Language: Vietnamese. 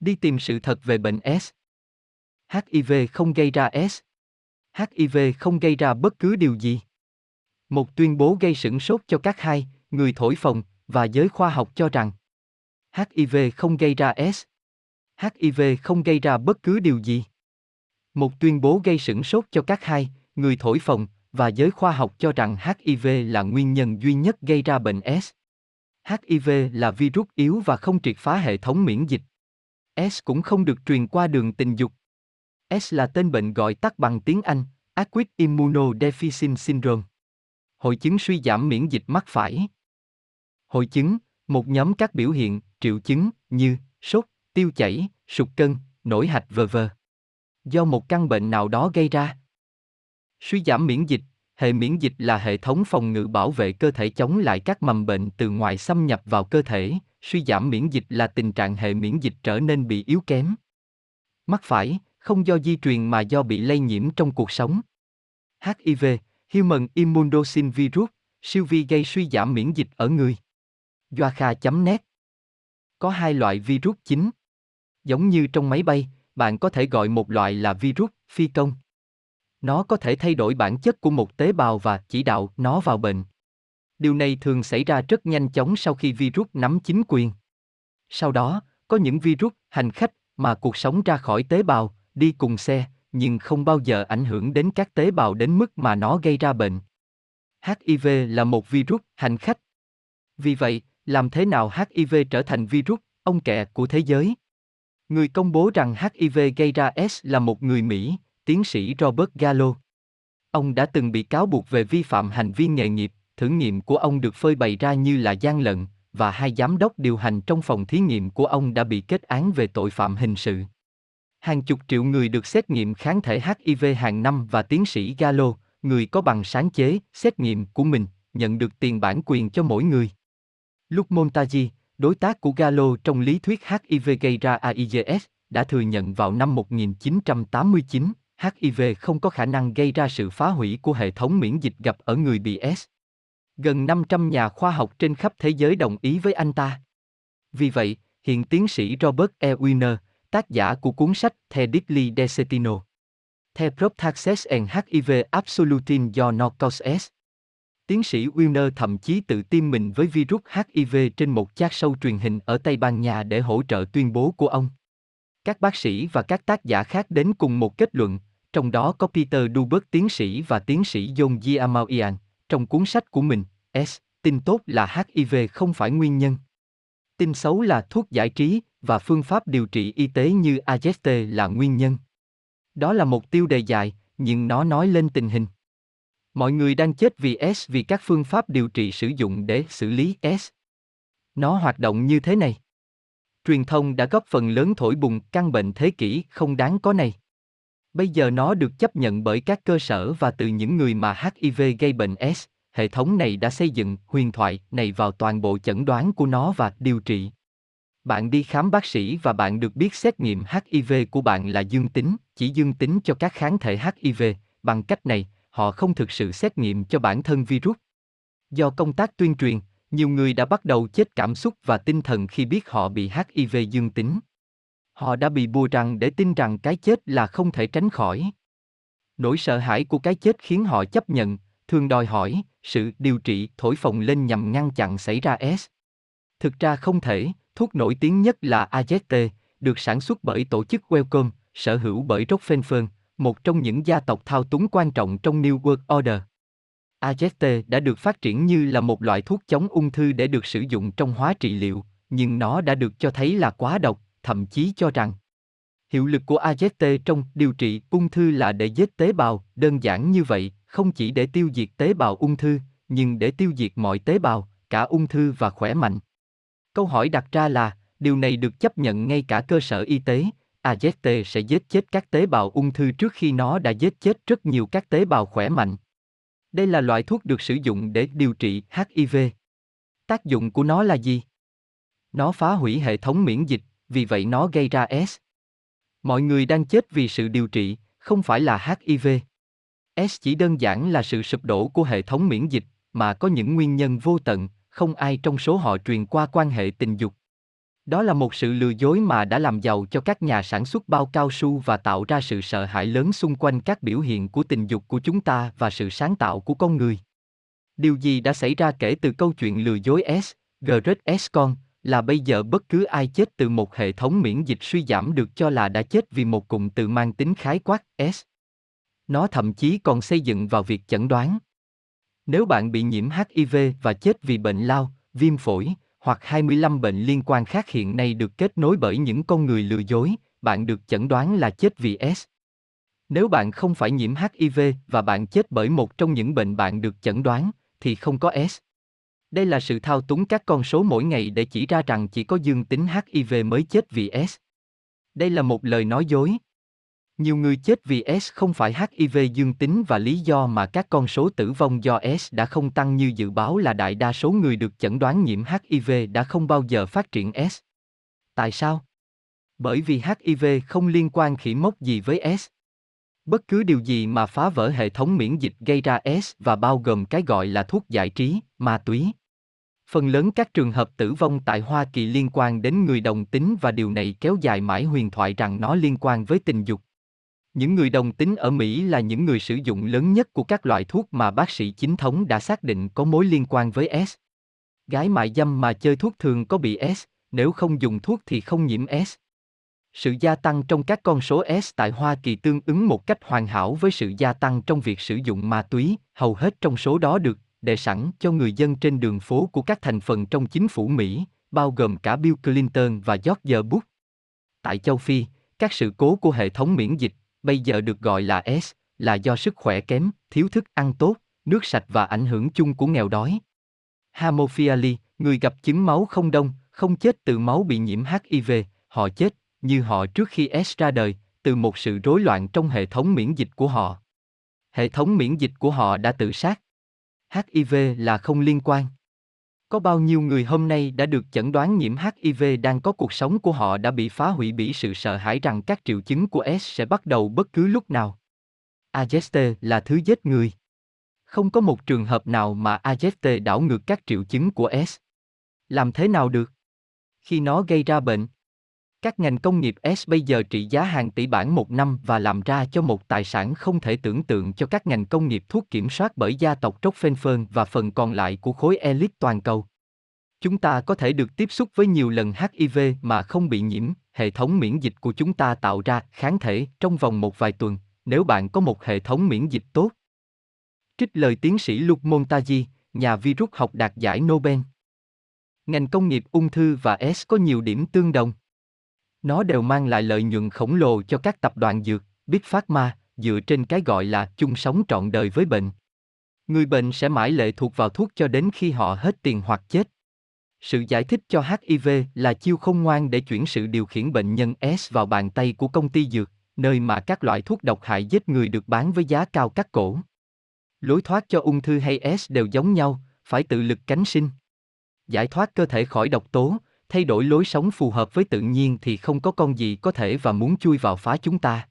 Đi tìm sự thật về bệnh S. HIV không gây ra S. HIV không gây ra bất cứ điều gì. Một tuyên bố gây sửng sốt cho các hai, người thổi phồng, và giới khoa học cho rằng HIV không gây ra S. HIV không gây ra bất cứ điều gì. Một tuyên bố gây sửng sốt cho các hai, người thổi phồng, và giới khoa học cho rằng HIV là nguyên nhân duy nhất gây ra bệnh S. HIV là virus yếu và không triệt phá hệ thống miễn dịch. S cũng không được truyền qua đường tình dục. S là tên bệnh gọi tắt bằng tiếng Anh, Acute Immunodeficient Syndrome. Hội chứng suy giảm miễn dịch mắc phải. Hội chứng, một nhóm các biểu hiện, triệu chứng như sốt, tiêu chảy, sụt cân, nổi hạch v.v. Do một căn bệnh nào đó gây ra. Suy giảm miễn dịch, hệ miễn dịch là hệ thống phòng ngự bảo vệ cơ thể chống lại các mầm bệnh từ ngoài xâm nhập vào cơ thể, suy giảm miễn dịch là tình trạng hệ miễn dịch trở nên bị yếu kém. Mắc phải, không do di truyền mà do bị lây nhiễm trong cuộc sống. HIV, Human Immunodeficient Virus, siêu vi gây suy giảm miễn dịch ở người. Doakha.net Có hai loại virus chính. Giống như trong máy bay, bạn có thể gọi một loại là virus phi công. Nó có thể thay đổi bản chất của một tế bào và chỉ đạo nó vào bệnh. Điều này thường xảy ra rất nhanh chóng sau khi virus nắm chính quyền. Sau đó, có những virus hành khách mà cuộc sống ra khỏi tế bào, đi cùng xe, nhưng không bao giờ ảnh hưởng đến các tế bào đến mức mà nó gây ra bệnh. HIV là một virus hành khách. Vì vậy, làm thế nào HIV trở thành virus, ông kẹ của thế giới? Người công bố rằng HIV gây ra S là một người Mỹ, tiến sĩ Robert Gallo. Ông đã từng bị cáo buộc về vi phạm hành vi nghề nghiệp, thử nghiệm của ông được phơi bày ra như là gian lận, và hai giám đốc điều hành trong phòng thí nghiệm của ông đã bị kết án về tội phạm hình sự. Hàng chục triệu người được xét nghiệm kháng thể HIV hàng năm và tiến sĩ Gallo, người có bằng sáng chế, xét nghiệm của mình, nhận được tiền bản quyền cho mỗi người. Luc Montagy, đối tác của Gallo trong lý thuyết HIV gây ra AIDS, đã thừa nhận vào năm 1989, HIV không có khả năng gây ra sự phá hủy của hệ thống miễn dịch gặp ở người bị S. Gần 500 nhà khoa học trên khắp thế giới đồng ý với anh ta. Vì vậy, hiện tiến sĩ Robert E. Wiener, tác giả của cuốn sách The Deadly Decetino. The Proptaxes and HIV Absolutin do Norcos S. Tiến sĩ Wiener thậm chí tự tiêm mình với virus HIV trên một chat sâu truyền hình ở Tây Ban Nha để hỗ trợ tuyên bố của ông. Các bác sĩ và các tác giả khác đến cùng một kết luận, trong đó có Peter Duberg tiến sĩ và tiến sĩ John Giamauian, trong cuốn sách của mình, S, tin tốt là HIV không phải nguyên nhân. Tin xấu là thuốc giải trí và phương pháp điều trị y tế như AZT là nguyên nhân. Đó là một tiêu đề dài, nhưng nó nói lên tình hình. Mọi người đang chết vì S vì các phương pháp điều trị sử dụng để xử lý S. Nó hoạt động như thế này. Truyền thông đã góp phần lớn thổi bùng căn bệnh thế kỷ không đáng có này. Bây giờ nó được chấp nhận bởi các cơ sở và từ những người mà HIV gây bệnh S. Hệ thống này đã xây dựng huyền thoại này vào toàn bộ chẩn đoán của nó và điều trị. Bạn đi khám bác sĩ và bạn được biết xét nghiệm HIV của bạn là dương tính, chỉ dương tính cho các kháng thể HIV. Bằng cách này, họ không thực sự xét nghiệm cho bản thân virus. Do công tác tuyên truyền, nhiều người đã bắt đầu chết cảm xúc và tinh thần khi biết họ bị HIV dương tính. Họ đã bị bùa rằng để tin rằng cái chết là không thể tránh khỏi. Nỗi sợ hãi của cái chết khiến họ chấp nhận, thường đòi hỏi sự điều trị thổi phồng lên nhằm ngăn chặn xảy ra S. Thực ra không thể, thuốc nổi tiếng nhất là AZT, được sản xuất bởi tổ chức Wellcome, sở hữu bởi Rockefeller, một trong những gia tộc thao túng quan trọng trong New World Order. AZT đã được phát triển như là một loại thuốc chống ung thư để được sử dụng trong hóa trị liệu, nhưng nó đã được cho thấy là quá độc, thậm chí cho rằng hiệu lực của AZT trong điều trị ung thư là để giết tế bào, đơn giản như vậy, không chỉ để tiêu diệt tế bào ung thư, nhưng để tiêu diệt mọi tế bào, cả ung thư và khỏe mạnh. Câu hỏi đặt ra là, điều này được chấp nhận ngay cả cơ sở y tế, AZT sẽ giết chết các tế bào ung thư trước khi nó đã giết chết rất nhiều các tế bào khỏe mạnh. Đây là loại thuốc được sử dụng để điều trị HIV. Tác dụng của nó là gì? Nó phá hủy hệ thống miễn dịch, vì vậy nó gây ra S. Mọi người đang chết vì sự điều trị, không phải là HIV. S chỉ đơn giản là sự sụp đổ của hệ thống miễn dịch, mà có những nguyên nhân vô tận, không ai trong số họ truyền qua quan hệ tình dục. Đó là một sự lừa dối mà đã làm giàu cho các nhà sản xuất bao cao su và tạo ra sự sợ hãi lớn xung quanh các biểu hiện của tình dục của chúng ta và sự sáng tạo của con người. Điều gì đã xảy ra kể từ câu chuyện lừa dối S, Great S con, là bây giờ bất cứ ai chết từ một hệ thống miễn dịch suy giảm được cho là đã chết vì một cụm từ mang tính khái quát S. Nó thậm chí còn xây dựng vào việc chẩn đoán. Nếu bạn bị nhiễm HIV và chết vì bệnh lao, viêm phổi, hoặc 25 bệnh liên quan khác hiện nay được kết nối bởi những con người lừa dối, bạn được chẩn đoán là chết vì S. Nếu bạn không phải nhiễm HIV và bạn chết bởi một trong những bệnh bạn được chẩn đoán, thì không có S. Đây là sự thao túng các con số mỗi ngày để chỉ ra rằng chỉ có dương tính HIV mới chết vì S. Đây là một lời nói dối. Nhiều người chết vì S không phải HIV dương tính và lý do mà các con số tử vong do S đã không tăng như dự báo là đại đa số người được chẩn đoán nhiễm HIV đã không bao giờ phát triển S. Tại sao? Bởi vì HIV không liên quan khỉ mốc gì với S. Bất cứ điều gì mà phá vỡ hệ thống miễn dịch gây ra S và bao gồm cái gọi là thuốc giải trí, ma túy. Phần lớn các trường hợp tử vong tại Hoa Kỳ liên quan đến người đồng tính và điều này kéo dài mãi huyền thoại rằng nó liên quan với tình dục. Những người đồng tính ở Mỹ là những người sử dụng lớn nhất của các loại thuốc mà bác sĩ chính thống đã xác định có mối liên quan với S. Gái mại dâm mà chơi thuốc thường có bị S, nếu không dùng thuốc thì không nhiễm S. Sự gia tăng trong các con số S tại Hoa Kỳ tương ứng một cách hoàn hảo với sự gia tăng trong việc sử dụng ma túy, hầu hết trong số đó được đề sẵn cho người dân trên đường phố của các thành phần trong chính phủ Mỹ, bao gồm cả Bill Clinton và George Bush. Tại châu Phi, các sự cố của hệ thống miễn dịch, bây giờ được gọi là S, là do sức khỏe kém, thiếu thức ăn tốt, nước sạch và ảnh hưởng chung của nghèo đói. Haemophilia, người gặp chứng máu không đông, không chết từ máu bị nhiễm HIV, họ chết, như họ trước khi S ra đời, từ một sự rối loạn trong hệ thống miễn dịch của họ. Hệ thống miễn dịch của họ đã tự sát. HIV là không liên quan. Có bao nhiêu người hôm nay đã được chẩn đoán nhiễm HIV đang có cuộc sống của họ đã bị phá hủy bởi sự sợ hãi rằng các triệu chứng của S sẽ bắt đầu bất cứ lúc nào. Ageste là thứ giết người. Không có một trường hợp nào mà Ageste đảo ngược các triệu chứng của S. Làm thế nào được? Khi nó gây ra bệnh, các ngành công nghiệp S bây giờ trị giá hàng tỷ bảng một năm và làm ra cho một tài sản không thể tưởng tượng cho các ngành công nghiệp thuốc kiểm soát bởi gia tộc Rockefeller và phần còn lại của khối elite toàn cầu. Chúng ta có thể được tiếp xúc với nhiều lần HIV mà không bị nhiễm, hệ thống miễn dịch của chúng ta tạo ra kháng thể trong vòng một vài tuần, nếu bạn có một hệ thống miễn dịch tốt. Trích lời tiến sĩ Luc Montagy, nhà virus học đạt giải Nobel. Ngành công nghiệp ung thư và S có nhiều điểm tương đồng. Nó đều mang lại lợi nhuận khổng lồ cho các tập đoàn dược, Big Pharma, dựa trên cái gọi là chung sống trọn đời với bệnh. Người bệnh sẽ mãi lệ thuộc vào thuốc cho đến khi họ hết tiền hoặc chết. Sự giải thích cho HIV là chiêu không ngoan để chuyển sự điều khiển bệnh nhân S vào bàn tay của công ty dược, nơi mà các loại thuốc độc hại giết người được bán với giá cao cắt cổ. Lối thoát cho ung thư hay S đều giống nhau, phải tự lực cánh sinh. Giải thoát cơ thể khỏi độc tố, thay đổi lối sống phù hợp với tự nhiên thì không có con gì có thể và muốn chui vào phá chúng ta.